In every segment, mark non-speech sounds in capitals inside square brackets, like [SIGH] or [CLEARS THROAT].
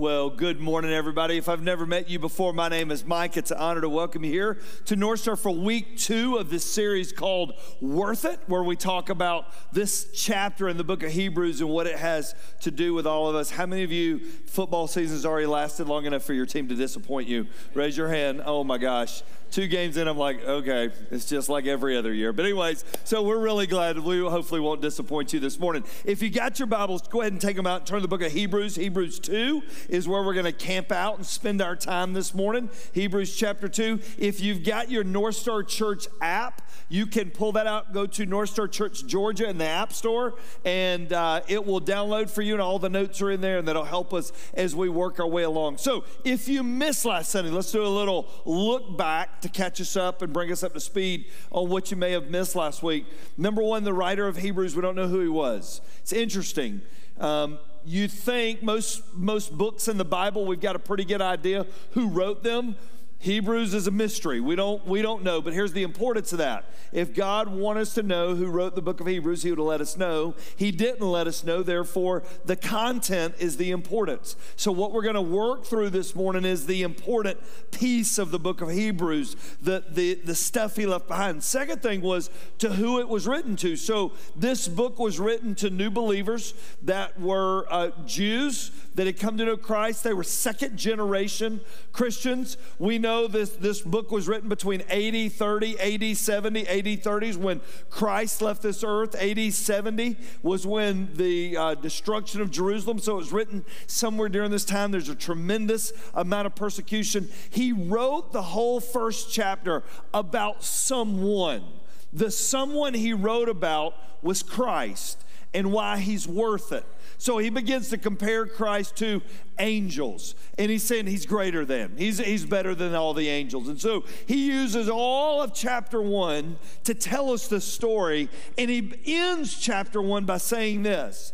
Well, good morning, everybody. If I've never met you before, my name is Mike. It's an honor to welcome you here to North Star for week two of this series called Worth It, where we talk about this chapter in the book of Hebrews and what it has to do with all of us. How many of you, football season's already lasted long enough for your team to disappoint you? Raise your hand. Oh my gosh two games in, I'm like, okay, it's just like every other year. But, anyways, so we're really glad we hopefully won't disappoint you this morning. If you got your Bibles, go ahead and take them out and turn to the book of Hebrews. Hebrews 2 is where we're going to camp out and spend our time this morning. Hebrews chapter 2. If you've got your North Star Church app, you can pull that out, go to North Star Church Georgia in the App Store, and uh, it will download for you, and all the notes are in there, and that'll help us as we work our way along. So, if you missed last Sunday, let's do a little look back to catch us up and bring us up to speed on what you may have missed last week. Number one, the writer of Hebrews, we don't know who he was. It's interesting. Um, you think most most books in the Bible, we've got a pretty good idea who wrote them. Hebrews is a mystery. We don't, we don't know, but here's the importance of that. If God wanted us to know who wrote the book of Hebrews, He would have let us know. He didn't let us know, therefore, the content is the importance. So, what we're going to work through this morning is the important piece of the book of Hebrews, the, the, the stuff He left behind. Second thing was to who it was written to. So, this book was written to new believers that were uh, Jews that had come to know Christ. They were second generation Christians. We know this, this book was written between AD 30, AD 70, AD 30s when Christ left this earth. AD 70 was when the uh, destruction of Jerusalem. So it was written somewhere during this time. There's a tremendous amount of persecution. He wrote the whole first chapter about someone. The someone he wrote about was Christ and why he's worth it. So he begins to compare Christ to angels. And he's saying he's greater than, he's, he's better than all the angels. And so he uses all of chapter one to tell us the story. And he ends chapter one by saying this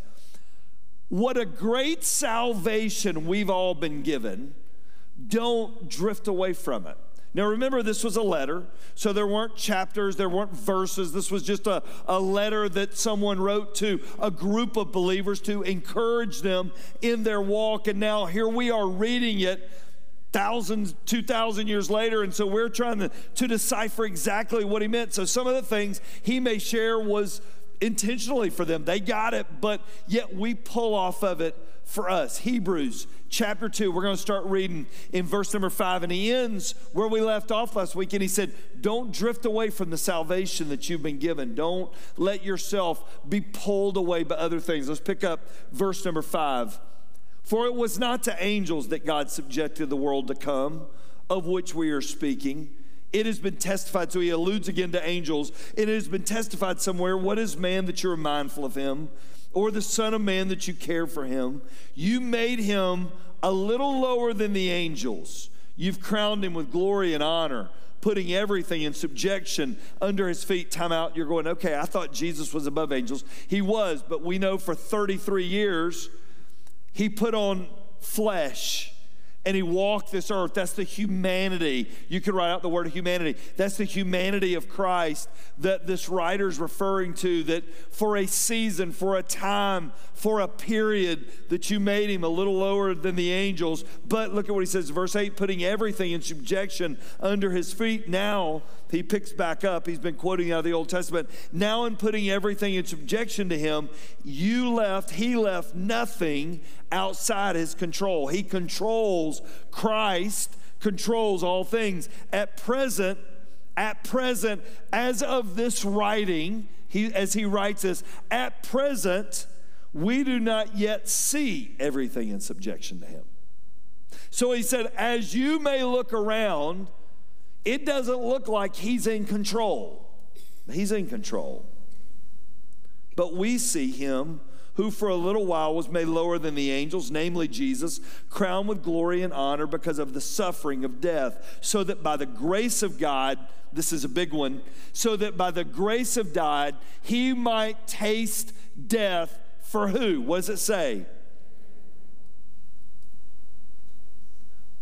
What a great salvation we've all been given. Don't drift away from it. Now, remember, this was a letter, so there weren't chapters, there weren't verses. This was just a, a letter that someone wrote to a group of believers to encourage them in their walk. And now here we are reading it thousands, two thousand years later, and so we're trying to, to decipher exactly what he meant. So some of the things he may share was intentionally for them. They got it, but yet we pull off of it for us. Hebrews chapter 2, we're going to start reading in verse number 5. And he ends where we left off last week. And he said, Don't drift away from the salvation that you've been given. Don't let yourself be pulled away by other things. Let's pick up verse number 5. For it was not to angels that God subjected the world to come, of which we are speaking. It has been testified, so he alludes again to angels. And it has been testified somewhere. What is man that you're mindful of him? Or the Son of Man that you care for him. You made him a little lower than the angels. You've crowned him with glory and honor, putting everything in subjection under his feet. Time out. You're going, okay, I thought Jesus was above angels. He was, but we know for 33 years, he put on flesh and he walked this earth. That's the humanity. You could write out the word humanity. That's the humanity of Christ that this writer is referring to, that for a season, for a time, for a period, that you made him a little lower than the angels. But look at what he says, verse 8 putting everything in subjection under his feet. Now, he picks back up. He's been quoting out of the Old Testament. Now, in putting everything in subjection to him, you left, he left nothing outside his control. He controls, Christ controls all things. At present, at present, as of this writing, he, as he writes this, at present, we do not yet see everything in subjection to him. So he said, as you may look around, it doesn't look like he's in control. He's in control. But we see him who for a little while was made lower than the angels, namely Jesus, crowned with glory and honor because of the suffering of death, so that by the grace of God, this is a big one, so that by the grace of God, he might taste death for who? What does it say?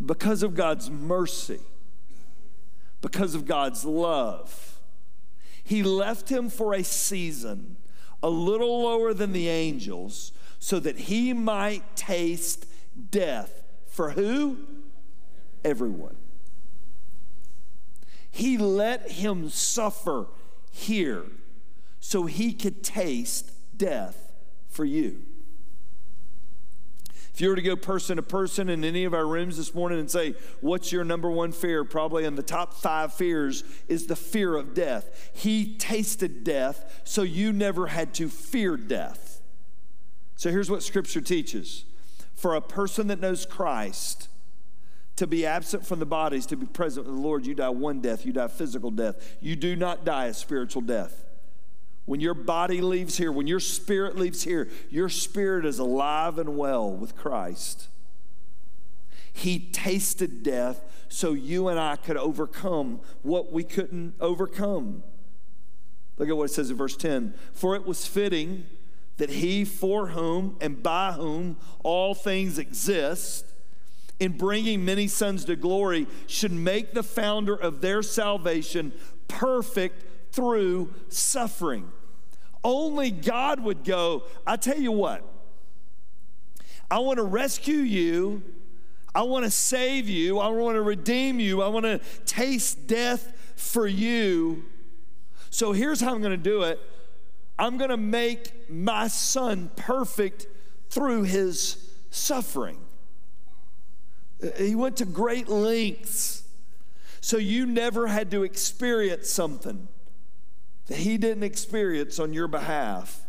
Because of God's mercy because of God's love. He left him for a season, a little lower than the angels, so that he might taste death For who? Everyone. He let him suffer here so he could taste death for you. If you were to go person to person in any of our rooms this morning and say, What's your number one fear? Probably in the top five fears is the fear of death. He tasted death, so you never had to fear death. So here's what Scripture teaches for a person that knows Christ, to be absent from the bodies, to be present with the Lord, you die one death, you die physical death. You do not die a spiritual death. When your body leaves here, when your spirit leaves here, your spirit is alive and well with Christ. He tasted death so you and I could overcome what we couldn't overcome. Look at what it says in verse 10 For it was fitting that he for whom and by whom all things exist, in bringing many sons to glory, should make the founder of their salvation perfect through suffering. Only God would go, I tell you what, I want to rescue you. I want to save you. I want to redeem you. I want to taste death for you. So here's how I'm going to do it I'm going to make my son perfect through his suffering. He went to great lengths so you never had to experience something that he didn't experience on your behalf.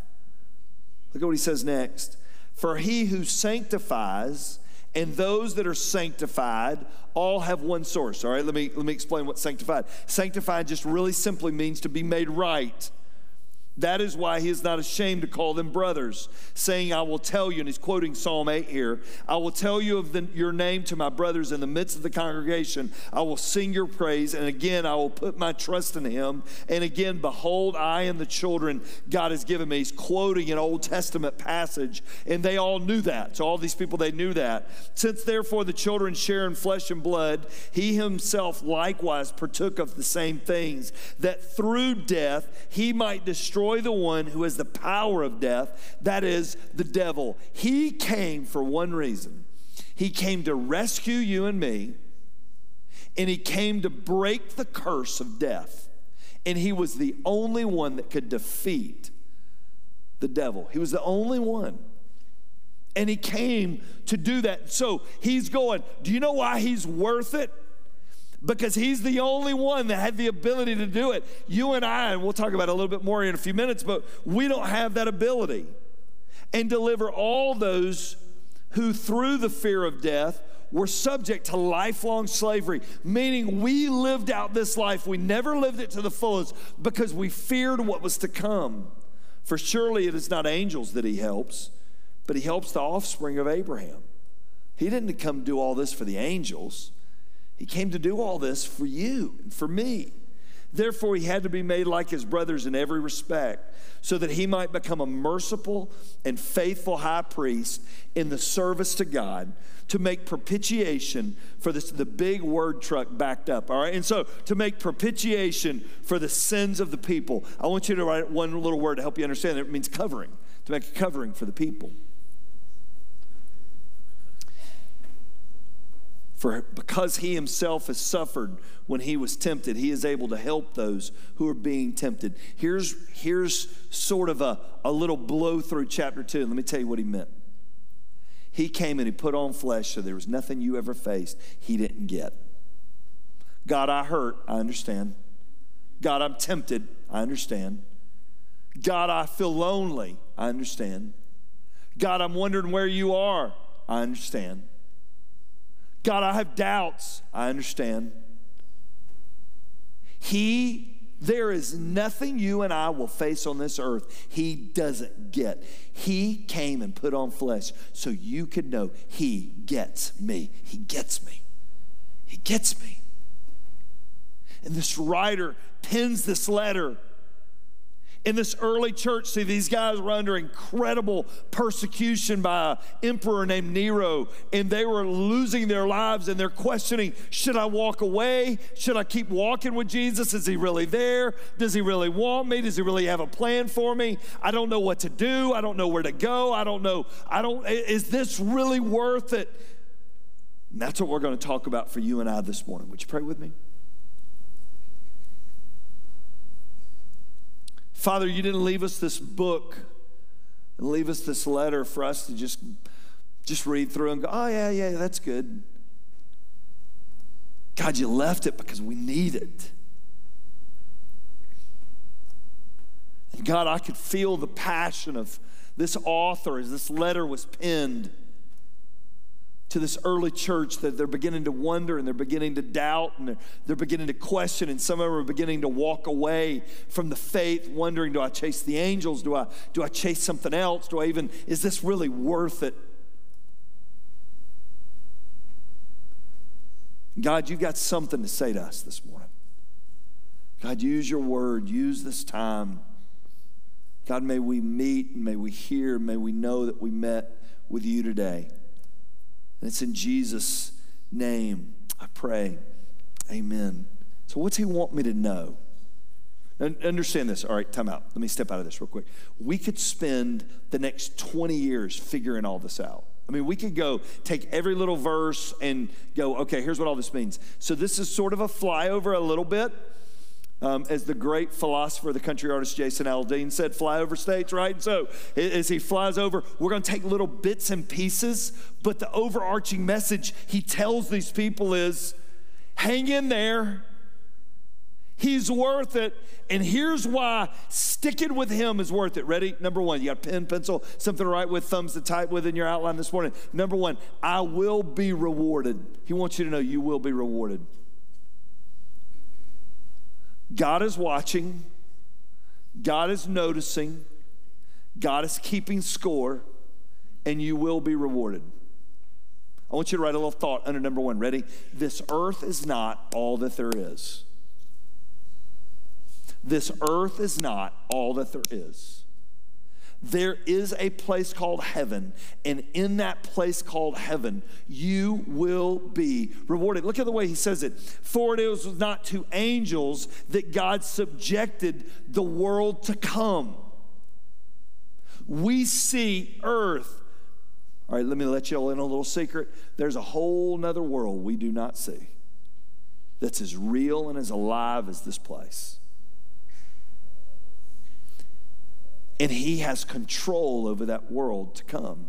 Look at what he says next. For he who sanctifies and those that are sanctified all have one source. All right, let me, let me explain what sanctified. Sanctified just really simply means to be made right. That is why he is not ashamed to call them brothers, saying, I will tell you, and he's quoting Psalm 8 here I will tell you of the, your name to my brothers in the midst of the congregation. I will sing your praise, and again I will put my trust in him. And again, behold, I and the children God has given me. He's quoting an Old Testament passage, and they all knew that. So, all these people, they knew that. Since therefore the children share in flesh and blood, he himself likewise partook of the same things, that through death he might destroy destroy the one who has the power of death, that is, the devil. He came for one reason He came to rescue you and me, and He came to break the curse of death. And He was the only one that could defeat the devil. He was the only one. And He came to do that. So He's going, Do you know why He's worth it? Because he's the only one that had the ability to do it. You and I, and we'll talk about it a little bit more in a few minutes, but we don't have that ability. And deliver all those who, through the fear of death, were subject to lifelong slavery, meaning we lived out this life. We never lived it to the fullest because we feared what was to come. For surely it is not angels that he helps, but he helps the offspring of Abraham. He didn't come do all this for the angels. He came to do all this for you and for me. Therefore, he had to be made like his brothers in every respect, so that he might become a merciful and faithful high priest in the service to God to make propitiation for this the big word truck backed up all right? And so to make propitiation for the sins of the people. I want you to write one little word to help you understand it means covering to make a covering for the people For because he himself has suffered when he was tempted, he is able to help those who are being tempted. Here's, here's sort of a, a little blow through chapter 2. Let me tell you what he meant. He came and he put on flesh, so there was nothing you ever faced he didn't get. God, I hurt, I understand. God, I'm tempted, I understand. God, I feel lonely, I understand. God, I'm wondering where you are, I understand. God, I have doubts. I understand. He, there is nothing you and I will face on this earth He doesn't get. He came and put on flesh so you could know He gets me. He gets me. He gets me. And this writer pens this letter in this early church, see, these guys were under incredible persecution by an emperor named Nero, and they were losing their lives and they're questioning should I walk away? Should I keep walking with Jesus? Is he really there? Does he really want me? Does he really have a plan for me? I don't know what to do. I don't know where to go. I don't know. I don't, is this really worth it? And that's what we're going to talk about for you and I this morning. Would you pray with me? Father, you didn't leave us this book and leave us this letter for us to just, just read through and go, oh, yeah, yeah, that's good. God, you left it because we need it. And God, I could feel the passion of this author as this letter was penned to this early church that they're beginning to wonder and they're beginning to doubt and they're, they're beginning to question and some of them are beginning to walk away from the faith wondering do i chase the angels? Do i do i chase something else? Do i even is this really worth it? God you've got something to say to us this morning. God use your word use this time. God may we meet and may we hear may we know that we met with you today and it's in Jesus' name I pray. Amen. So, what's he want me to know? Understand this. All right, time out. Let me step out of this real quick. We could spend the next 20 years figuring all this out. I mean, we could go take every little verse and go, okay, here's what all this means. So, this is sort of a flyover a little bit um, as the great philosopher, the country artist Jason Aldean said, flyover states, right? And so as he flies over, we're going to take little bits and pieces, but the overarching message he tells these people is hang in there. He's worth it. And here's why sticking with him is worth it. Ready? Number one, you got pen, pencil, something to write with, thumbs to type with in your outline this morning. Number one, I will be rewarded. He wants you to know you will be rewarded. God is watching, God is noticing, God is keeping score, and you will be rewarded. I want you to write a little thought under number one. Ready? This earth is not all that there is. This earth is not all that there is. There is a place called heaven, and in that place called heaven, you will be rewarded. Look at the way he says it. For it was not to angels that God subjected the world to come. We see earth. All right, let me let you all in a little secret. There's a whole nother world we do not see that's as real and as alive as this place. And He has control over that world to come.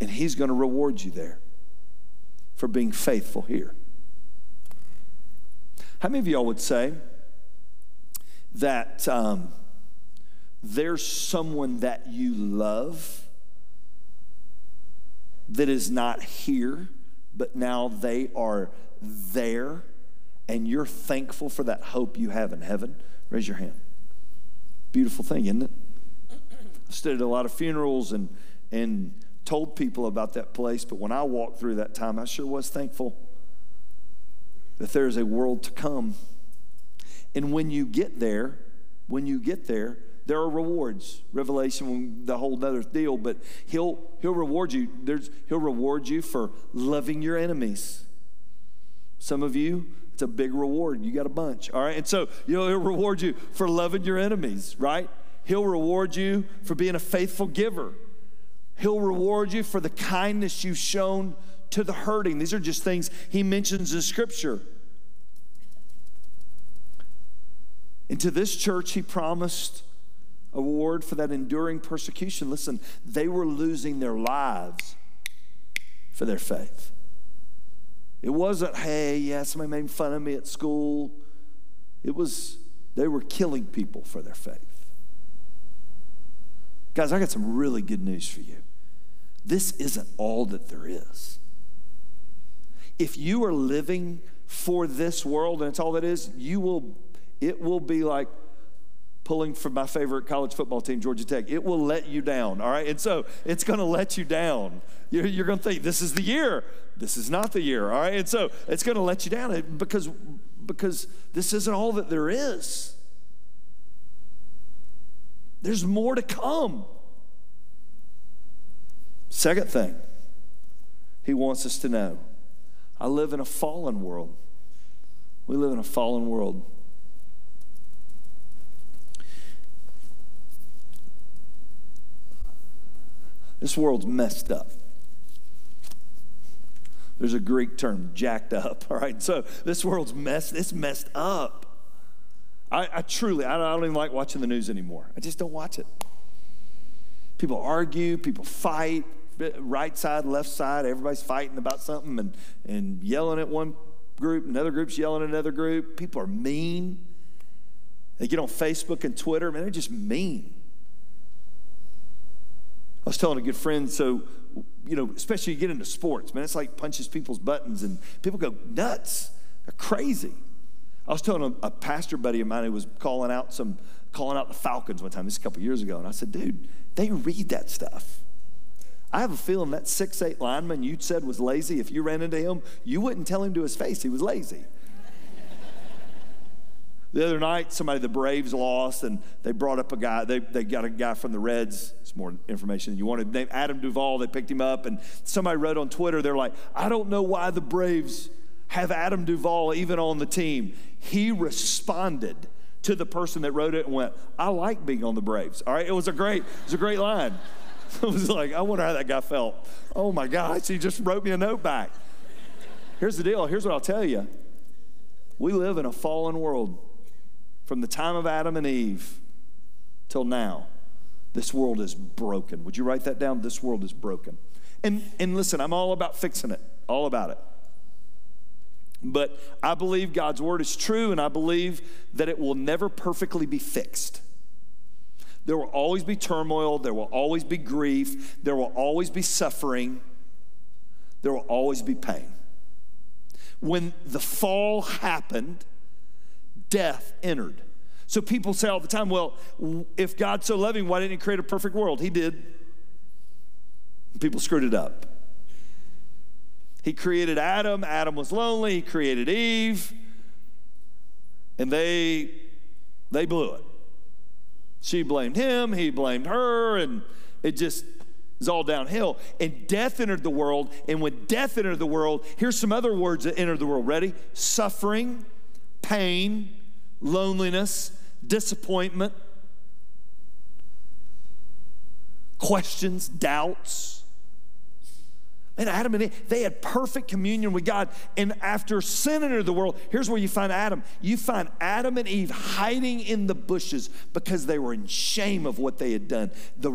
And He's going to reward you there for being faithful here. How many of y'all would say that um, there's someone that you love that is not here, but now they are there, and you're thankful for that hope you have in heaven? Raise your hand. Beautiful thing, isn't it? I stood at a lot of funerals and, and told people about that place, but when I walked through that time, I sure was thankful that there is a world to come. And when you get there, when you get there, there are rewards. Revelation, the whole other deal, but he'll he'll reward you. There's he'll reward you for loving your enemies. Some of you, it's a big reward. You got a bunch, all right? And so you know, he'll reward you for loving your enemies, right? He'll reward you for being a faithful giver. He'll reward you for the kindness you've shown to the hurting. These are just things he mentions in Scripture. And to this church, he promised a reward for that enduring persecution. Listen, they were losing their lives for their faith. It wasn't, hey, yeah, somebody made fun of me at school. It was, they were killing people for their faith. Guys, I got some really good news for you. This isn't all that there is. If you are living for this world and it's all that is, you will, it will be like pulling from my favorite college football team, Georgia Tech. It will let you down, all right? And so it's going to let you down. You're, you're going to think, this is the year. This is not the year, all right? And so it's going to let you down because, because this isn't all that there is. There's more to come. Second thing, he wants us to know I live in a fallen world. We live in a fallen world. This world's messed up. There's a Greek term, jacked up. [LAUGHS] All right. So this world's messed, it's messed up. I, I truly, I don't even like watching the news anymore. I just don't watch it. People argue, people fight, right side, left side, everybody's fighting about something and, and yelling at one group, another group's yelling at another group. People are mean. They get on Facebook and Twitter, man, they're just mean. I was telling a good friend, so, you know, especially you get into sports, man, it's like punches people's buttons and people go nuts. They're crazy. I was telling a, a pastor buddy of mine who was calling out some, calling out the Falcons one time, this a couple years ago, and I said, dude, they read that stuff. I have a feeling that six eight lineman you said was lazy, if you ran into him, you wouldn't tell him to his face he was lazy. The other night, somebody, the Braves lost, and they brought up a guy. They, they got a guy from the Reds. It's more information than you wanted. Named Adam Duvall. They picked him up, and somebody wrote on Twitter, they're like, I don't know why the Braves have Adam Duvall even on the team. He responded to the person that wrote it and went, I like being on the Braves. All right, it was a great, it was a great line. [LAUGHS] I was like, I wonder how that guy felt. Oh my gosh, he just wrote me a note back. Here's the deal. Here's what I'll tell you. We live in a fallen world. From the time of Adam and Eve till now, this world is broken. Would you write that down? This world is broken. And, and listen, I'm all about fixing it, all about it. But I believe God's word is true, and I believe that it will never perfectly be fixed. There will always be turmoil, there will always be grief, there will always be suffering, there will always be pain. When the fall happened, death entered. So people say all the time, well, if God's so loving, why didn't He create a perfect world? He did. People screwed it up. He created Adam. Adam was lonely. He created Eve. And they they blew it. She blamed him, he blamed her, and it just is all downhill. And death entered the world. And when death entered the world, here's some other words that entered the world. Ready? Suffering, pain, loneliness, disappointment, questions, doubts. And Adam and Eve, they had perfect communion with God. And after sin entered the world, here's where you find Adam. You find Adam and Eve hiding in the bushes because they were in shame of what they had done. The,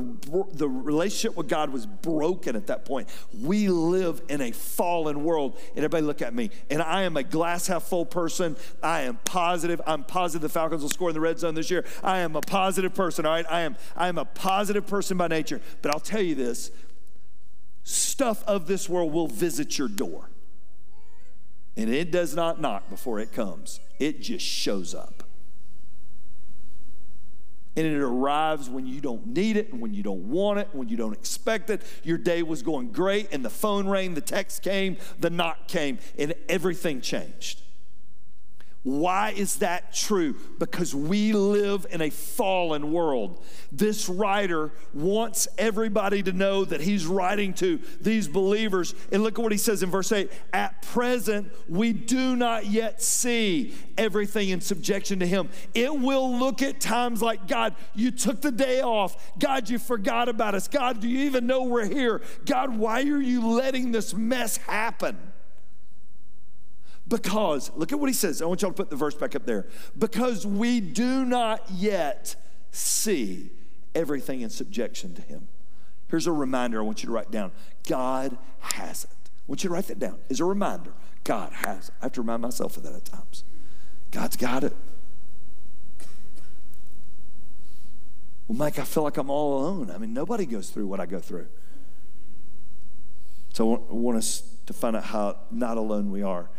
the relationship with God was broken at that point. We live in a fallen world. And everybody look at me. And I am a glass half full person. I am positive. I'm positive the Falcons will score in the red zone this year. I am a positive person, all right? I am, I am a positive person by nature. But I'll tell you this stuff of this world will visit your door. And it does not knock before it comes, it just shows up. And it arrives when you don't need it, and when you don't want it, when you don't expect it. Your day was going great, and the phone rang, the text came, the knock came, and everything changed. Why is that true? Because we live in a fallen world. This writer wants everybody to know that he's writing to these believers. And look at what he says in verse 8 At present, we do not yet see everything in subjection to him. It will look at times like, God, you took the day off. God, you forgot about us. God, do you even know we're here? God, why are you letting this mess happen? Because, look at what he says. I want y'all to put the verse back up there. Because we do not yet see everything in subjection to him. Here's a reminder I want you to write down God has it. I want you to write that down as a reminder. God has. I have to remind myself of that at times. God's got it. Well, Mike, I feel like I'm all alone. I mean, nobody goes through what I go through. So I want, I want us to find out how not alone we are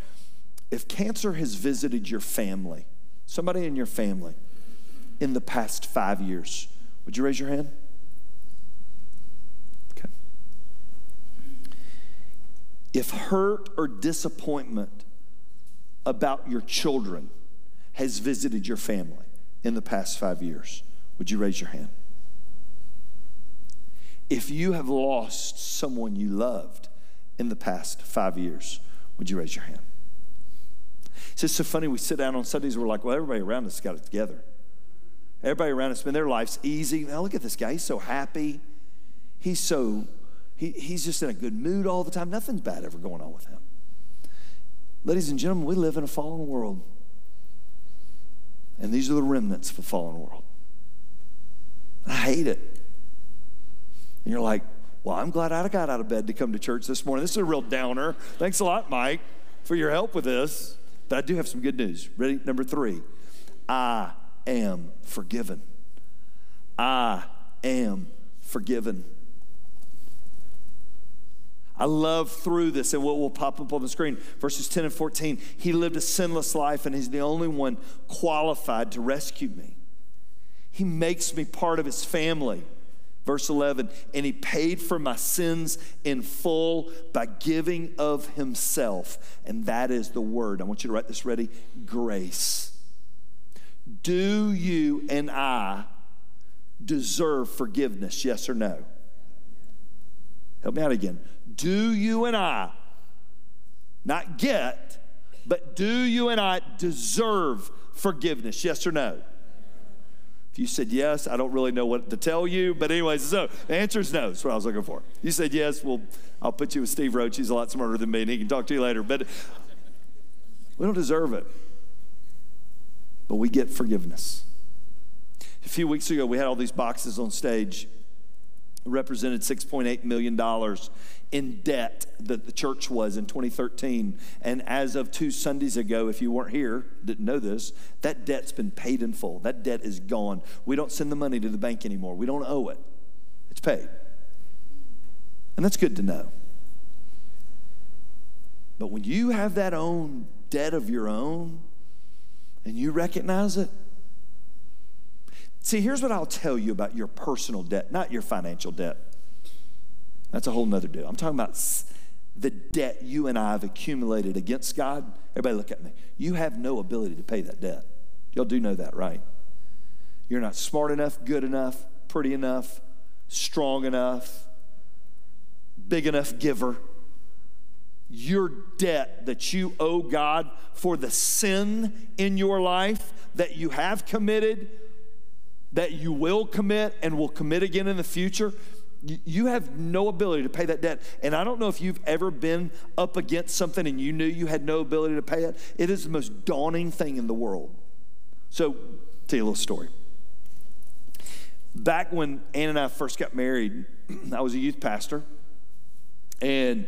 if cancer has visited your family, somebody in your family, in the past five years, would you raise your hand? Okay. If hurt or disappointment about your children has visited your family in the past five years, would you raise your hand? If you have lost someone you loved in the past five years, would you raise your hand? It's just so funny. We sit down on Sundays, we're like, well, everybody around us got it together. Everybody around us, man, their life's easy. Now look at this guy. He's so happy. He's so, he, he's just in a good mood all the time. Nothing's bad ever going on with him. Ladies and gentlemen, we live in a fallen world. And these are the remnants of a fallen world. I hate it. And you're like, well, I'm glad I got out of bed to come to church this morning. This is a real downer. Thanks a lot, Mike, for your help with this. But I do have some good news. Ready? Number three I am forgiven. I am forgiven. I love through this and what will pop up on the screen. Verses 10 and 14. He lived a sinless life and he's the only one qualified to rescue me. He makes me part of his family. Verse 11, and he paid for my sins in full by giving of himself. And that is the word. I want you to write this ready grace. Do you and I deserve forgiveness? Yes or no? Help me out again. Do you and I, not get, but do you and I deserve forgiveness? Yes or no? If you said yes, I don't really know what to tell you. But, anyways, so the answer is no. That's what I was looking for. You said yes, well, I'll put you with Steve Roach. He's a lot smarter than me, and he can talk to you later. But we don't deserve it. But we get forgiveness. A few weeks ago, we had all these boxes on stage represented $6.8 million in debt that the church was in 2013. And as of two Sundays ago, if you weren't here, didn't know this, that debt's been paid in full. That debt is gone. We don't send the money to the bank anymore, we don't owe it. It's paid. And that's good to know. But when you have that own debt of your own and you recognize it, see, here's what I'll tell you about your personal debt, not your financial debt. That's a whole nother deal. I'm talking about the debt you and I have accumulated against God. Everybody, look at me. You have no ability to pay that debt. Y'all do know that, right? You're not smart enough, good enough, pretty enough, strong enough, big enough giver. Your debt that you owe God for the sin in your life that you have committed, that you will commit and will commit again in the future, you have no ability to pay that debt. And I don't know if you've ever been up against something and you knew you had no ability to pay it. It is the most daunting thing in the world. So, tell you a little story. Back when Ann and I first got married, [CLEARS THROAT] I was a youth pastor. And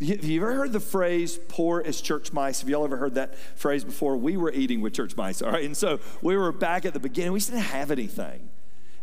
have you ever heard the phrase poor as church mice? Have y'all ever heard that phrase before? We were eating with church mice, all right? And so we were back at the beginning. We didn't have anything.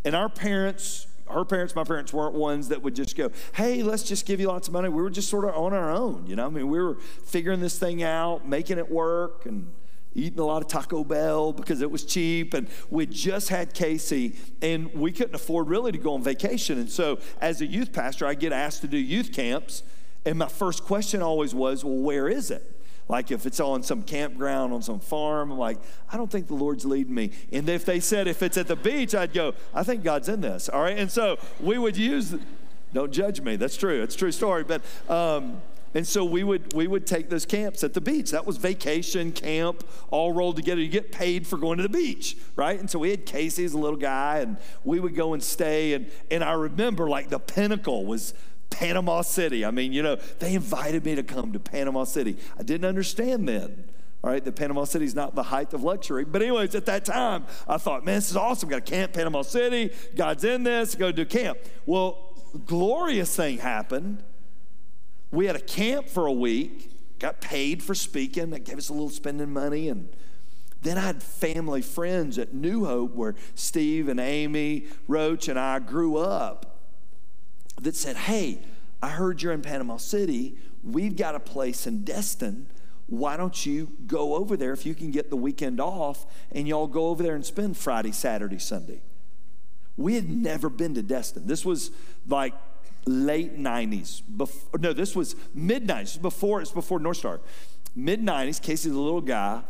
And our parents her parents, my parents weren't ones that would just go, hey, let's just give you lots of money. We were just sort of on our own, you know? I mean, we were figuring this thing out, making it work, and eating a lot of Taco Bell because it was cheap. And we just had Casey, and we couldn't afford really to go on vacation. And so, as a youth pastor, I get asked to do youth camps. And my first question always was, well, where is it? Like if it's on some campground, on some farm, I'm like, I don't think the Lord's leading me. And if they said if it's at the beach, I'd go, I think God's in this. All right. And so we would use, don't judge me. That's true. It's a true story. But, um, and so we would we would take those camps at the beach. That was vacation camp, all rolled together. You get paid for going to the beach, right? And so we had Casey as a little guy, and we would go and stay. And and I remember like the pinnacle was Panama City. I mean, you know, they invited me to come to Panama City. I didn't understand then. All right, the Panama City is not the height of luxury. But, anyways, at that time, I thought, man, this is awesome. Got a camp, Panama City. God's in this. Go do camp. Well, glorious thing happened. We had a camp for a week, got paid for speaking. That gave us a little spending money. And then I had family friends at New Hope where Steve and Amy Roach and I grew up that said, Hey, I heard you're in Panama City. We've got a place in Destin. Why don't you go over there if you can get the weekend off and y'all go over there and spend Friday, Saturday, Sunday? We had never been to Destin. This was like late 90s. Before, no, this was mid 90s. Before it's before North Star. Mid 90s, Casey's a little guy,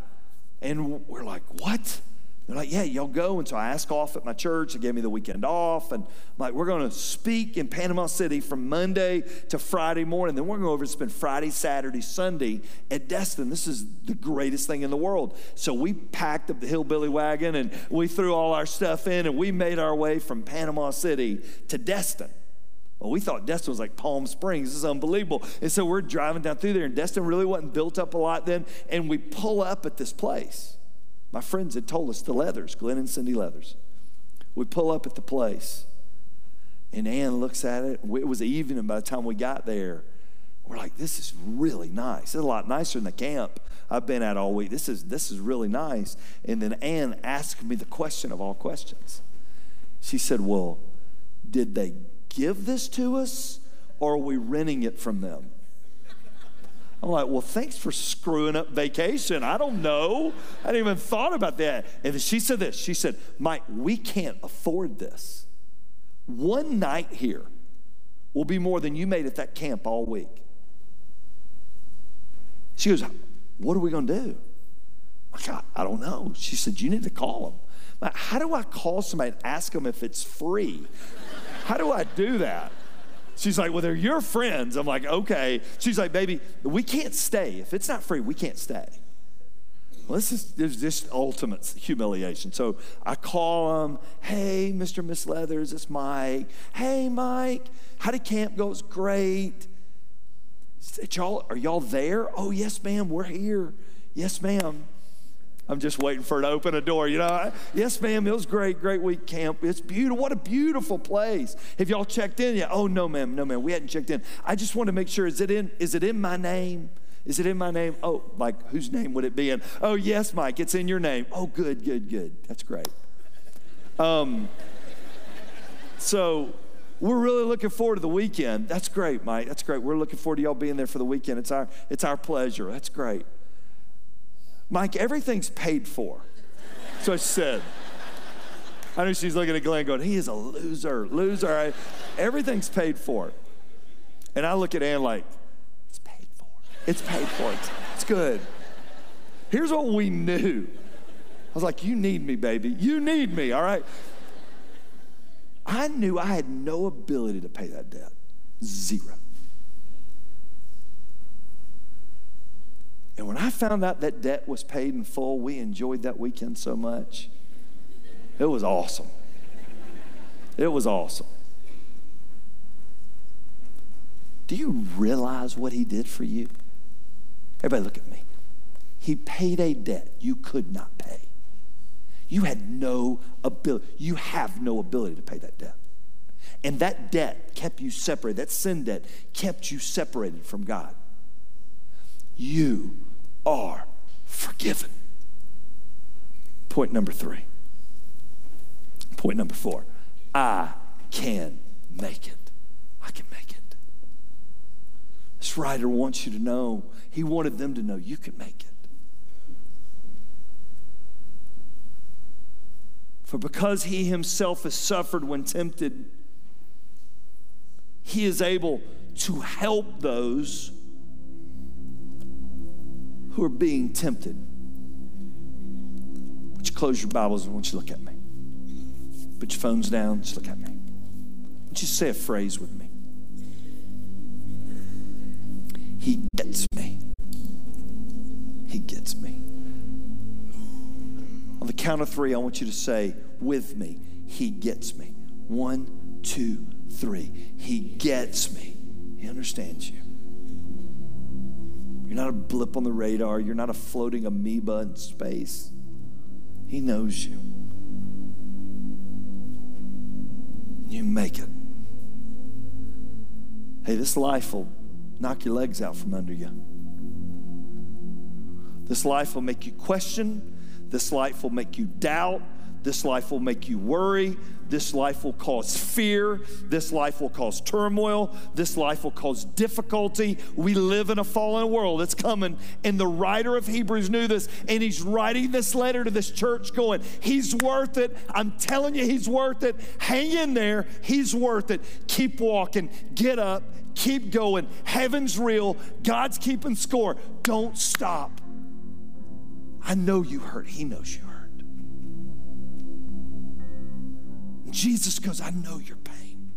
and we're like, what? They're like, yeah, y'all go. And so I asked off at my church. They gave me the weekend off. And I'm like, we're going to speak in Panama City from Monday to Friday morning. Then we're going to go over and spend Friday, Saturday, Sunday at Destin. This is the greatest thing in the world. So we packed up the hillbilly wagon and we threw all our stuff in and we made our way from Panama City to Destin. Well, we thought Destin was like Palm Springs. This is unbelievable. And so we're driving down through there, and Destin really wasn't built up a lot then. And we pull up at this place. My friends had told us the Leathers, Glenn and Cindy Leathers. We pull up at the place, and Ann looks at it. It was evening by the time we got there. We're like, this is really nice. It's a lot nicer than the camp I've been at all week. This is, this is really nice. And then Ann asked me the question of all questions. She said, Well, did they give this to us or are we renting it from them? I'm like, well, thanks for screwing up vacation. I don't know. I didn't even thought about that. And she said this. She said, Mike, we can't afford this. One night here will be more than you made at that camp all week. She goes, what are we going to do? I, I don't know. She said, you need to call them. Like, how do I call somebody and ask them if it's free? How do I do that? She's like, Well, they're your friends. I'm like, Okay. She's like, Baby, we can't stay. If it's not free, we can't stay. Well, this is there's just ultimate humiliation. So I call him, Hey, Mr. Miss Leathers, it's Mike. Hey, Mike, how did camp go? It's great. Y'all, are y'all there? Oh, yes, ma'am, we're here. Yes, ma'am. I'm just waiting for it to open a door. You know, yes, ma'am, it was great, great week camp. It's beautiful. What a beautiful place. Have y'all checked in yet? Oh, no, ma'am, no, ma'am. We hadn't checked in. I just want to make sure. Is it in? Is it in my name? Is it in my name? Oh, like whose name would it be in? Oh, yes, Mike, it's in your name. Oh, good, good, good. That's great. Um, so we're really looking forward to the weekend. That's great, Mike. That's great. We're looking forward to y'all being there for the weekend. It's our, it's our pleasure. That's great. Mike, everything's paid for. So I said. I know she's looking at Glenn going, he is a loser, loser. everything's paid for. And I look at Ann like, it's paid for. It's paid for. It's, it's good. Here's what we knew. I was like, you need me, baby. You need me, all right? I knew I had no ability to pay that debt. Zero. And when I found out that debt was paid in full, we enjoyed that weekend so much. It was awesome. It was awesome. Do you realize what he did for you? Everybody, look at me. He paid a debt you could not pay. You had no ability, you have no ability to pay that debt. And that debt kept you separated, that sin debt kept you separated from God. You are forgiven. Point number three. Point number four I can make it. I can make it. This writer wants you to know, he wanted them to know you can make it. For because he himself has suffered when tempted, he is able to help those who are being tempted. Would you close your Bibles and want you look at me? Put your phones down, just look at me. Would you say a phrase with me? He gets me. He gets me. On the count of three, I want you to say with me, He gets me. One, two, three. He gets me. He understands you. You're not a blip on the radar. You're not a floating amoeba in space. He knows you. You make it. Hey, this life will knock your legs out from under you. This life will make you question. This life will make you doubt. This life will make you worry. This life will cause fear. This life will cause turmoil. This life will cause difficulty. We live in a fallen world. It's coming. And the writer of Hebrews knew this. And he's writing this letter to this church going, He's worth it. I'm telling you, He's worth it. Hang in there. He's worth it. Keep walking. Get up. Keep going. Heaven's real. God's keeping score. Don't stop. I know you hurt. He knows you Jesus goes, I know your pain.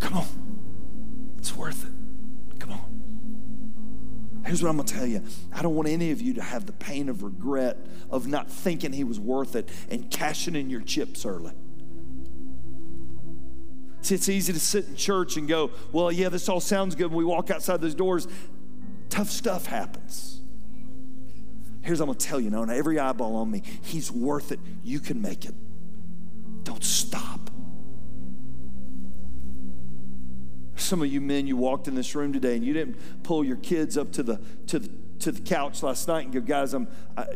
Come on. It's worth it. Come on. Here's what I'm going to tell you I don't want any of you to have the pain of regret of not thinking he was worth it and cashing in your chips early. See, it's easy to sit in church and go, well, yeah, this all sounds good. When we walk outside those doors, tough stuff happens. Here's what I'm gonna tell you, now, every eyeball on me, he's worth it. You can make it. Don't stop. Some of you men, you walked in this room today and you didn't pull your kids up to the to the to the couch last night and go, guys, I'm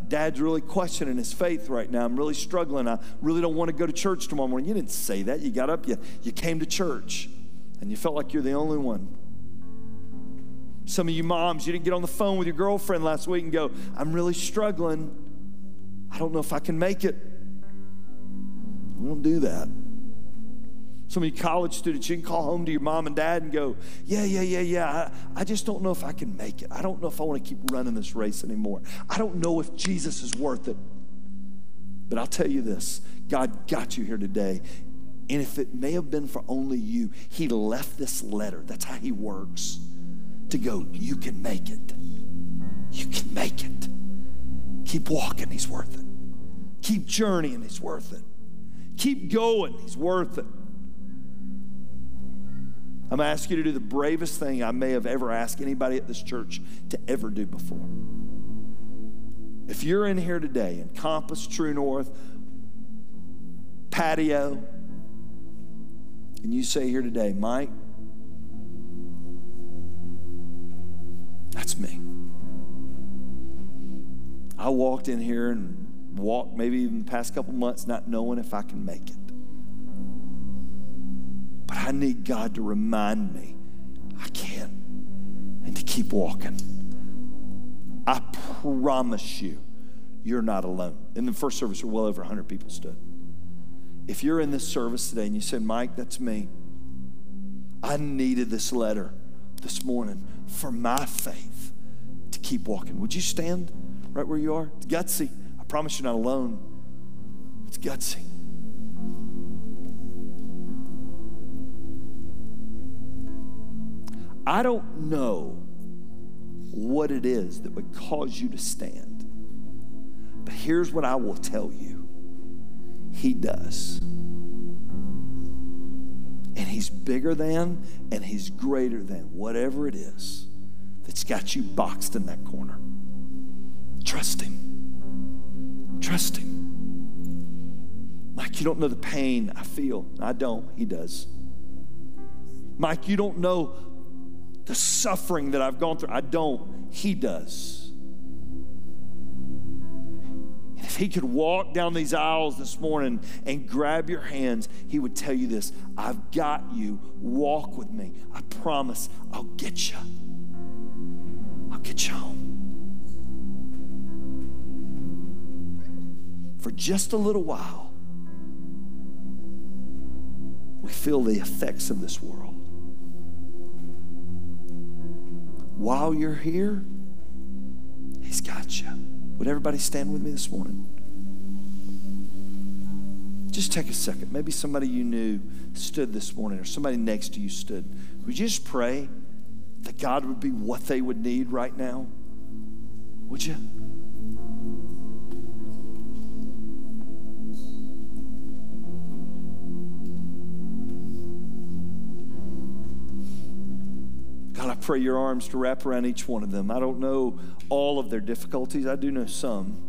dad's really questioning his faith right now. I'm really struggling. I really don't want to go to church tomorrow morning. You didn't say that. You got up, you, you came to church, and you felt like you're the only one. Some of you moms, you didn't get on the phone with your girlfriend last week and go, I'm really struggling. I don't know if I can make it. We don't do that. Some of you college students, you can call home to your mom and dad and go, Yeah, yeah, yeah, yeah. I, I just don't know if I can make it. I don't know if I want to keep running this race anymore. I don't know if Jesus is worth it. But I'll tell you this God got you here today. And if it may have been for only you, He left this letter. That's how He works to go, You can make it. You can make it. Keep walking, He's worth it. Keep journeying, He's worth it. Keep going, He's worth it. I'm to ask you to do the bravest thing I may have ever asked anybody at this church to ever do before. If you're in here today in Compass, True North, patio, and you say here today, Mike, that's me. I walked in here and walked maybe even the past couple months not knowing if I can make it. But I need God to remind me I can and to keep walking. I promise you, you're not alone. In the first service, well over 100 people stood. If you're in this service today and you said, Mike, that's me, I needed this letter this morning for my faith to keep walking. Would you stand right where you are? It's gutsy. I promise you're not alone. It's gutsy. I don't know what it is that would cause you to stand. But here's what I will tell you He does. And He's bigger than and He's greater than whatever it is that's got you boxed in that corner. Trust Him. Trust Him. Mike, you don't know the pain I feel. I don't. He does. Mike, you don't know the suffering that I've gone through. I don't. He does. And if he could walk down these aisles this morning and grab your hands, he would tell you this I've got you. Walk with me. I promise I'll get you. I'll get you home. For just a little while, we feel the effects of this world. while you're here, He's got you. Would everybody stand with me this morning? Just take a second. Maybe somebody you knew stood this morning, or somebody next to you stood. Would you just pray that God would be what they would need right now? Would you? God, I pray your arms to wrap around each one of them. I don't know all of their difficulties, I do know some.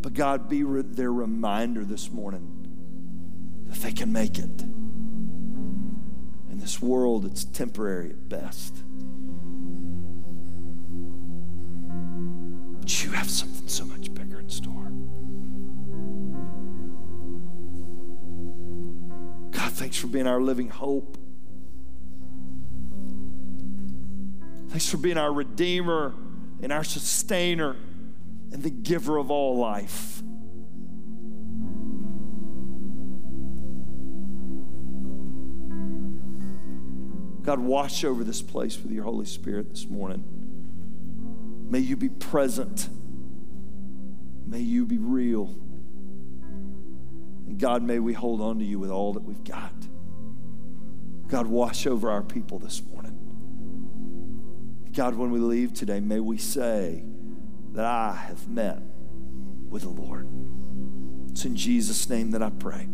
But God, be re- their reminder this morning that they can make it. In this world, it's temporary at best. But you have something so much bigger in store. God, thanks for being our living hope. Thanks for being our Redeemer and our Sustainer and the giver of all life. God, wash over this place with your Holy Spirit this morning. May you be present. May you be real. And God, may we hold on to you with all that we've got. God, wash over our people this morning. God, when we leave today, may we say that I have met with the Lord. It's in Jesus' name that I pray.